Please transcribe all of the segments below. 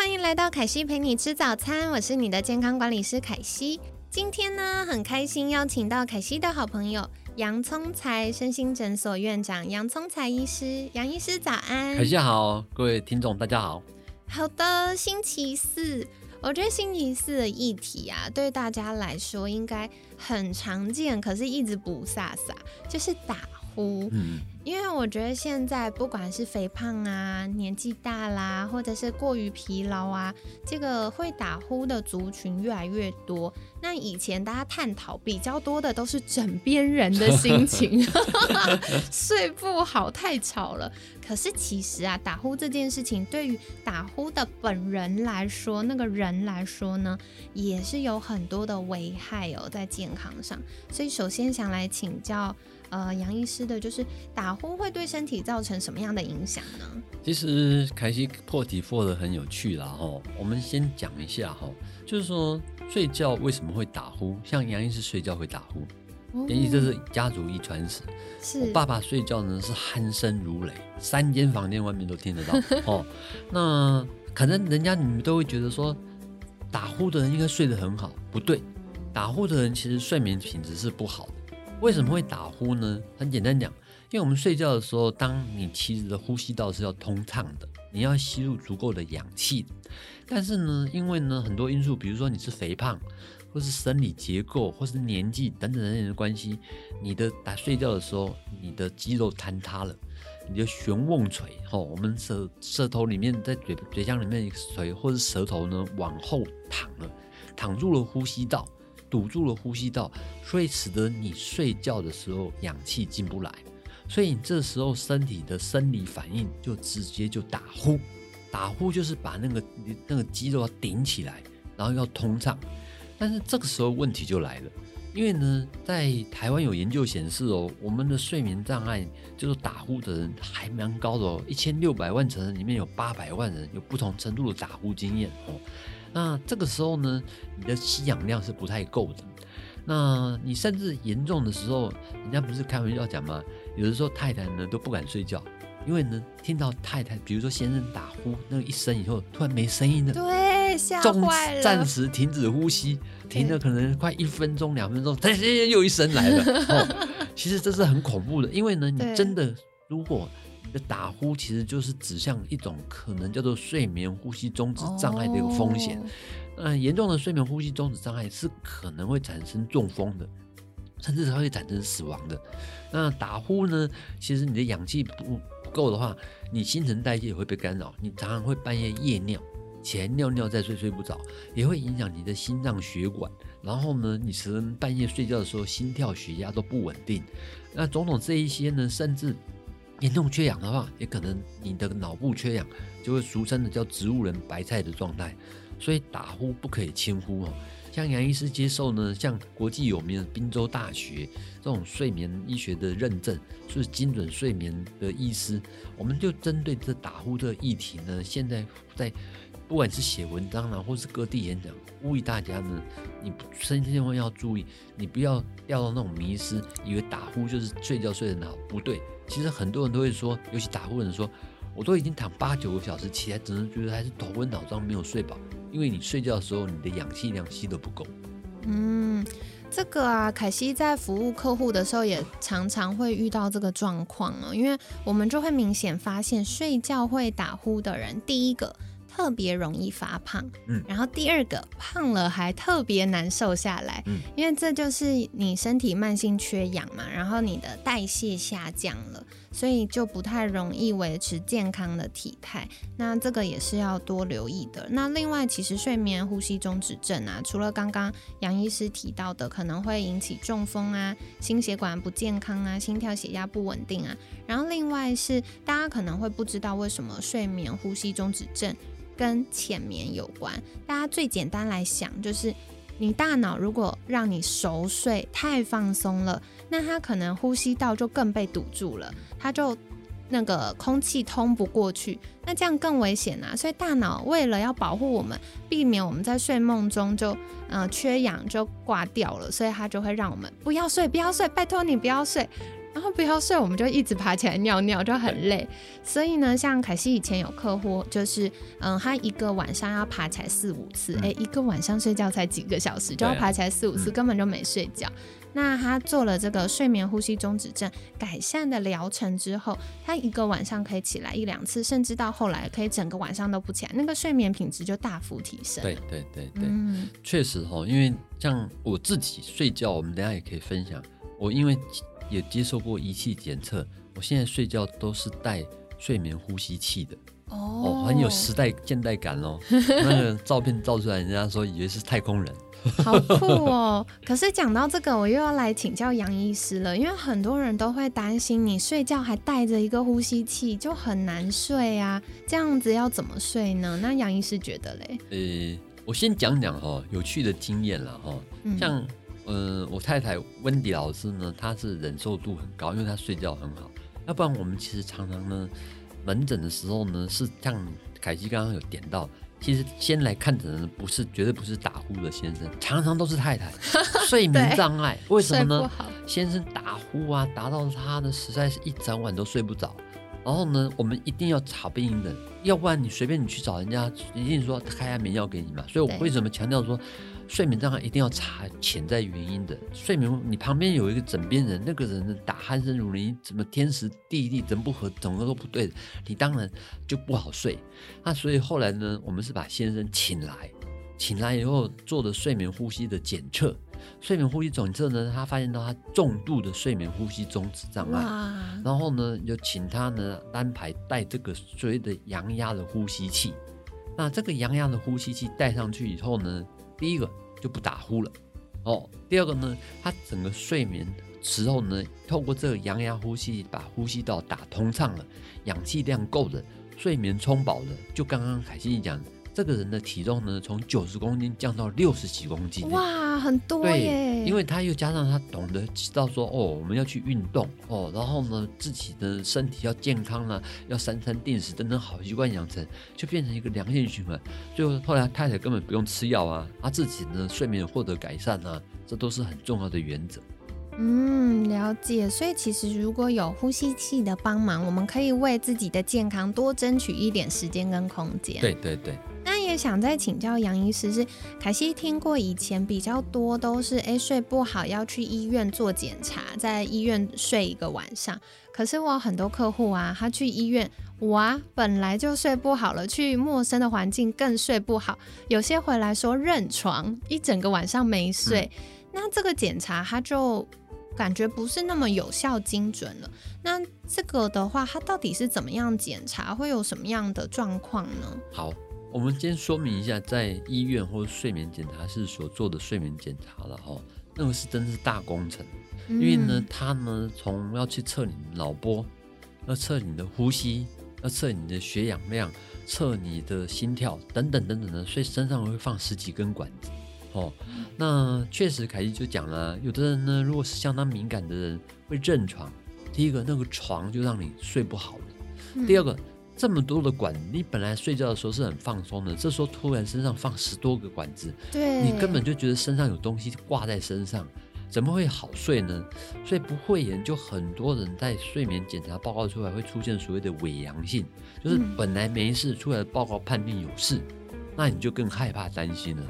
嗨，欢迎来到凯西陪你吃早餐，我是你的健康管理师凯西。今天呢，很开心邀请到凯西的好朋友杨聪才身心诊所院长杨聪才医师。杨医师早安，凯西好，各位听众大家好。好的，星期四，我觉得星期四的议题啊，对大家来说应该很常见，可是一直不飒飒，就是打呼。嗯。因为我觉得现在不管是肥胖啊、年纪大啦，或者是过于疲劳啊，这个会打呼的族群越来越多。那以前大家探讨比较多的都是枕边人的心情，睡不好太吵了。可是其实啊，打呼这件事情对于打呼的本人来说，那个人来说呢，也是有很多的危害哦，在健康上。所以首先想来请教。呃，杨医师的就是打呼会对身体造成什么样的影响呢？其实凯西破题破的很有趣啦，哈。我们先讲一下哈，就是说睡觉为什么会打呼？像杨医师睡觉会打呼，因为这是家族遗传史。是我爸爸睡觉呢是鼾声如雷，三间房间外面都听得到。哦，那可能人家你们都会觉得说，打呼的人应该睡得很好，不对，打呼的人其实睡眠品质是不好的。为什么会打呼呢？很简单讲，因为我们睡觉的时候，当你其实的呼吸道是要通畅的，你要吸入足够的氧气。但是呢，因为呢很多因素，比如说你是肥胖，或是生理结构，或是年纪等等等等的关系，你的打睡觉的时候，你的肌肉坍塌了，你的悬瓮垂，吼，我们舌舌头里面在嘴嘴腔里面垂，或是舌头呢往后躺了，躺住了呼吸道。堵住了呼吸道，所以使得你睡觉的时候氧气进不来，所以你这时候身体的生理反应就直接就打呼。打呼就是把那个那个肌肉要顶起来，然后要通畅。但是这个时候问题就来了，因为呢，在台湾有研究显示哦，我们的睡眠障碍就是打呼的人还蛮高的哦，一千六百万成人里面有八百万人有不同程度的打呼经验哦。那这个时候呢，你的吸氧量是不太够的。那你甚至严重的时候，人家不是开玩笑讲吗？有的时候太太呢都不敢睡觉，因为呢听到太太，比如说先生打呼那个一声以后，突然没声音了，对，吓坏了，暂时停止呼吸，停了可能快一分钟、两分钟，突然又一声来了。其实这是很恐怖的，因为呢，你真的如果。的打呼其实就是指向一种可能叫做睡眠呼吸中止障碍的一个风险。嗯，严重的睡眠呼吸中止障碍是可能会产生中风的，甚至它会产生死亡的。那打呼呢？其实你的氧气不够的话，你新陈代谢也会被干扰，你常常会半夜夜尿，起来尿尿再睡睡不着，也会影响你的心脏血管。然后呢，你可能半夜睡觉的时候心跳血压都不稳定。那种种这一些呢，甚至。严重缺氧的话，也可能你的脑部缺氧，就会俗称的叫植物人白菜的状态。所以打呼不可以轻呼哦。像杨医师接受呢，像国际有名的宾州大学这种睡眠医学的认证，是精准睡眠的医师。我们就针对这打呼的议题呢，现在在不管是写文章啦，或是各地演讲，呼吁大家呢，你身千万要注意，你不要掉到那种迷失，以为打呼就是睡觉睡得好，不对。其实很多人都会说，尤其打呼的人说，我都已经躺八九个小时，起来只能觉得还是头昏脑胀，没有睡饱。因为你睡觉的时候，你的氧气量吸的不够。嗯，这个啊，凯西在服务客户的时候也常常会遇到这个状况啊，因为我们就会明显发现，睡觉会打呼的人，第一个。特别容易发胖，嗯，然后第二个胖了还特别难瘦下来，嗯，因为这就是你身体慢性缺氧嘛，然后你的代谢下降了，所以就不太容易维持健康的体态。那这个也是要多留意的。那另外，其实睡眠呼吸中止症啊，除了刚刚杨医师提到的，可能会引起中风啊、心血管不健康啊、心跳血压不稳定啊，然后另外是大家可能会不知道为什么睡眠呼吸中止症。跟浅眠有关。大家最简单来想，就是你大脑如果让你熟睡太放松了，那它可能呼吸道就更被堵住了，它就。那个空气通不过去，那这样更危险啊！所以大脑为了要保护我们，避免我们在睡梦中就呃缺氧就挂掉了，所以它就会让我们不要睡，不要睡，拜托你不要睡，然后不要睡，我们就一直爬起来尿尿，就很累。所以呢，像凯西以前有客户，就是嗯，他一个晚上要爬起来四五次，哎，一个晚上睡觉才几个小时，就要爬起来四五次，根本就没睡觉。那他做了这个睡眠呼吸中止症改善的疗程之后，他一个晚上可以起来一两次，甚至到后来可以整个晚上都不起来，那个睡眠品质就大幅提升。对对对对，确实哈，因为像我自己睡觉，我们等下也可以分享。我因为也接受过仪器检测，我现在睡觉都是带睡眠呼吸器的。哦，很有时代现代感哦。那个照片照出来，人家说以为是太空人。好酷哦！可是讲到这个，我又要来请教杨医师了，因为很多人都会担心你睡觉还带着一个呼吸器，就很难睡啊。这样子要怎么睡呢？那杨医师觉得嘞？呃，我先讲讲哈，有趣的经验了哈。像呃，我太太温迪老师呢，她是忍受度很高，因为她睡觉很好。要不然我们其实常常呢，门诊的时候呢，是像凯西刚刚有点到。其实先来看诊的不是绝对不是打呼的先生，常常都是太太 睡眠障碍。为什么呢？先生打呼啊，打到他呢实在是一整晚都睡不着。然后呢，我们一定要查病因的，要不然你随便你去找人家，一定说开安眠药给你嘛。所以我为什么强调说？睡眠障碍一定要查潜在原因的。睡眠，你旁边有一个枕边人，那个人打鼾声如雷，怎么天时地利人不合，整个都不对，你当然就不好睡。那所以后来呢，我们是把先生请来，请来以后做的睡眠呼吸的检测。睡眠呼吸检测呢，他发现到他重度的睡眠呼吸中止障碍。然后呢，就请他呢安排带这个所谓的阳压的呼吸器。那这个阳压的呼吸器戴上去以后呢？第一个就不打呼了，哦，第二个呢，他整个睡眠时候呢，透过这个阳压呼吸把呼吸道打通畅了，氧气量够了，睡眠充饱了，就刚刚凯西讲。这个人的体重呢，从九十公斤降到六十几公斤，哇，很多耶！因为他又加上他懂得知道说，哦，我们要去运动哦，然后呢，自己的身体要健康啊，要三餐定时等等好习惯养成，就变成一个良性循环。最后后来太太根本不用吃药啊，他自己呢睡眠获得改善啊，这都是很重要的原则。嗯，了解。所以其实如果有呼吸器的帮忙，我们可以为自己的健康多争取一点时间跟空间。对对对。想再请教杨医师，是凯西听过以前比较多都是哎睡不好要去医院做检查，在医院睡一个晚上。可是我很多客户啊，他去医院，我啊本来就睡不好了，去陌生的环境更睡不好。有些回来说认床，一整个晚上没睡。那这个检查他就。感觉不是那么有效精准了。那这个的话，它到底是怎么样检查？会有什么样的状况呢？好，我们先说明一下，在医院或者睡眠检查室所做的睡眠检查了哈，那个是真的是大工程，因为呢，它呢从要去测你的脑波，要测你的呼吸，要测你的血氧量，测你的心跳等等等等的，所以身上会放十几根管子。哦，那确实，凯西就讲了，有的人呢，如果是相当敏感的人，会认床。第一个，那个床就让你睡不好了；第二个，这么多的管，你本来睡觉的时候是很放松的，这时候突然身上放十多个管子，对你根本就觉得身上有东西挂在身上，怎么会好睡呢？所以不会研究，很多人在睡眠检查报告出来会出现所谓的伪阳性，就是本来没事，出来的报告判定有事，那你就更害怕担心了。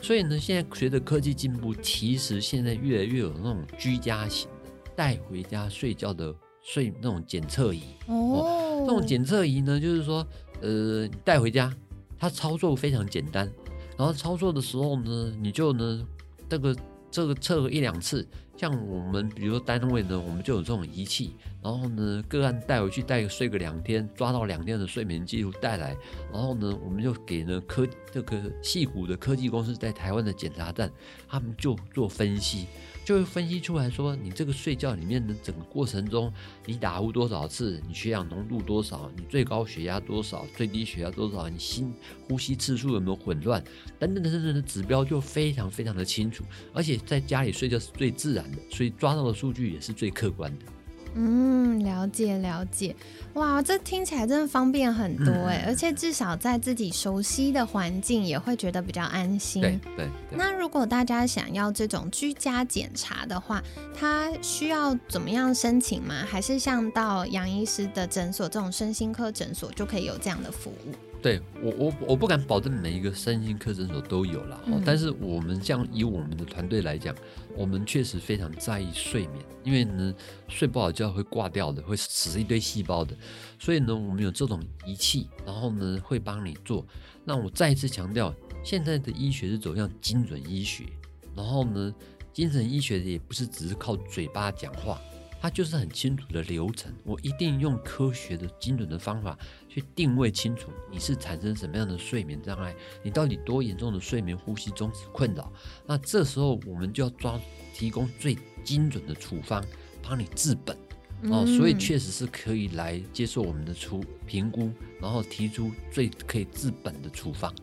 所以呢，现在随着科技进步，其实现在越来越有那种居家型的带回家睡觉的睡那种检测仪哦。这种检测仪呢，就是说，呃，带回家，它操作非常简单，然后操作的时候呢，你就呢，这个这个测个一两次。像我们，比如说单位呢，我们就有这种仪器，然后呢，个案带回去带睡个两天，抓到两天的睡眠记录带来，然后呢，我们就给呢科这个细谷的科技公司在台湾的检查站，他们就做分析，就会分析出来说，你这个睡觉里面的整个过程中，你打呼多少次，你血氧浓度多少，你最高血压多少，最低血压多少，你心呼吸次数有没有混乱，等等等等的指标就非常非常的清楚，而且在家里睡觉是最自然的，所以抓到的数据也是最客观的。嗯，了解了解，哇，这听起来真的方便很多哎，而且至少在自己熟悉的环境也会觉得比较安心。对对。那如果大家想要这种居家检查的话，他需要怎么样申请吗？还是像到杨医师的诊所这种身心科诊所就可以有这样的服务？对我我我不敢保证每一个身心科诊所都有了，但是我们像以我们的团队来讲，我们确实非常在意睡眠，因为呢睡不好觉会挂掉的，会死一堆细胞的，所以呢我们有这种仪器，然后呢会帮你做。那我再一次强调，现在的医学是走向精准医学，然后呢精神医学也不是只是靠嘴巴讲话。它就是很清楚的流程，我一定用科学的精准的方法去定位清楚你是产生什么样的睡眠障碍，你到底多严重的睡眠呼吸中止困扰。那这时候我们就要抓提供最精准的处方，帮你治本哦。所以确实是可以来接受我们的处评估，然后提出最可以治本的处方。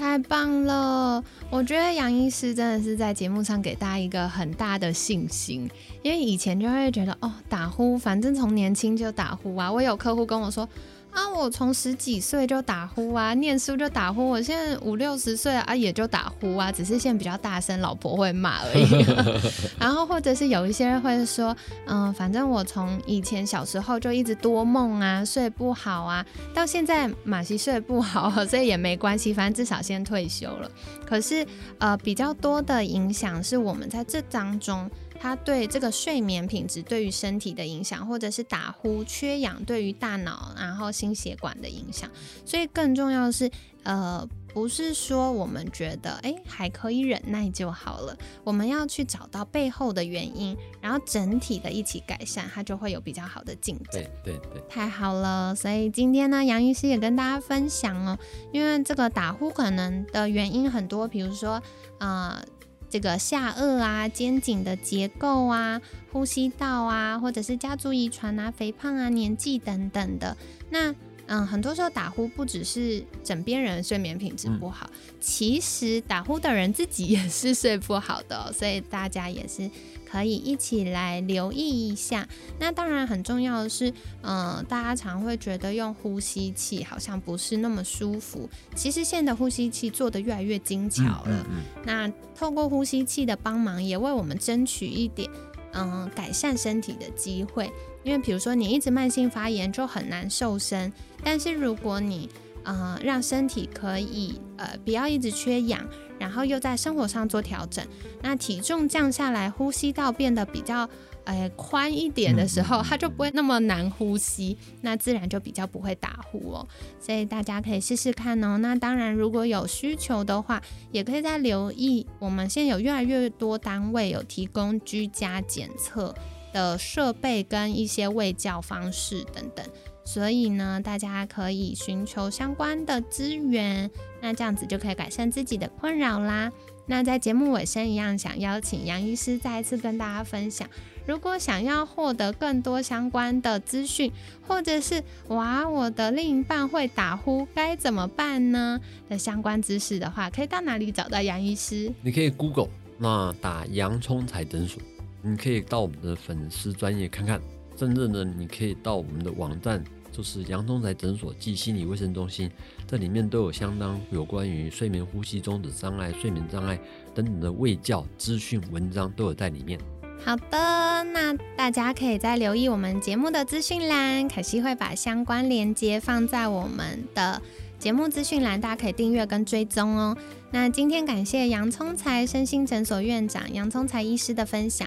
太棒了！我觉得杨医师真的是在节目上给大家一个很大的信心，因为以前就会觉得哦，打呼，反正从年轻就打呼啊。我有客户跟我说。啊，我从十几岁就打呼啊，念书就打呼。我现在五六十岁啊，也就打呼啊，只是现在比较大声，老婆会骂而已。然后或者是有一些人会说，嗯，反正我从以前小时候就一直多梦啊，睡不好啊，到现在马西睡不好，所以也没关系，反正至少先退休了。可是呃，比较多的影响是我们在这当中。它对这个睡眠品质对于身体的影响，或者是打呼、缺氧对于大脑然后心血管的影响，所以更重要的是，呃，不是说我们觉得哎还可以忍耐就好了，我们要去找到背后的原因，然后整体的一起改善，它就会有比较好的进展。对对对，太好了。所以今天呢，杨医师也跟大家分享哦，因为这个打呼可能的原因很多，比如说啊。这个下颚啊、肩颈的结构啊、呼吸道啊，或者是家族遗传啊、肥胖啊、年纪等等的。那嗯，很多时候打呼不只是枕边人睡眠品质不好，其实打呼的人自己也是睡不好的，所以大家也是。可以一起来留意一下。那当然很重要的是，嗯，大家常会觉得用呼吸器好像不是那么舒服。其实现在的呼吸器做的越来越精巧了。那透过呼吸器的帮忙，也为我们争取一点，嗯，改善身体的机会。因为比如说你一直慢性发炎就很难瘦身，但是如果你呃，让身体可以呃不要一直缺氧，然后又在生活上做调整，那体重降下来，呼吸道变得比较呃宽一点的时候，它就不会那么难呼吸，那自然就比较不会打呼哦。所以大家可以试试看哦。那当然，如果有需求的话，也可以再留意，我们现在有越来越多单位有提供居家检测的设备跟一些卫教方式等等。所以呢，大家可以寻求相关的资源，那这样子就可以改善自己的困扰啦。那在节目尾声一样，想邀请杨医师再一次跟大家分享，如果想要获得更多相关的资讯，或者是哇，我的另一半会打呼该怎么办呢的相关知识的话，可以到哪里找到杨医师？你可以 Google 那打洋葱彩诊所，你可以到我们的粉丝专业看看，甚至呢，你可以到我们的网站。就是杨宗才诊所暨心理卫生中心，这里面都有相当有关于睡眠呼吸中止障碍、睡眠障碍等等的卫教资讯文章都有在里面。好的，那大家可以再留意我们节目的资讯栏，可惜会把相关链接放在我们的节目资讯栏，大家可以订阅跟追踪哦。那今天感谢杨聪才身心诊所院长杨聪才医师的分享。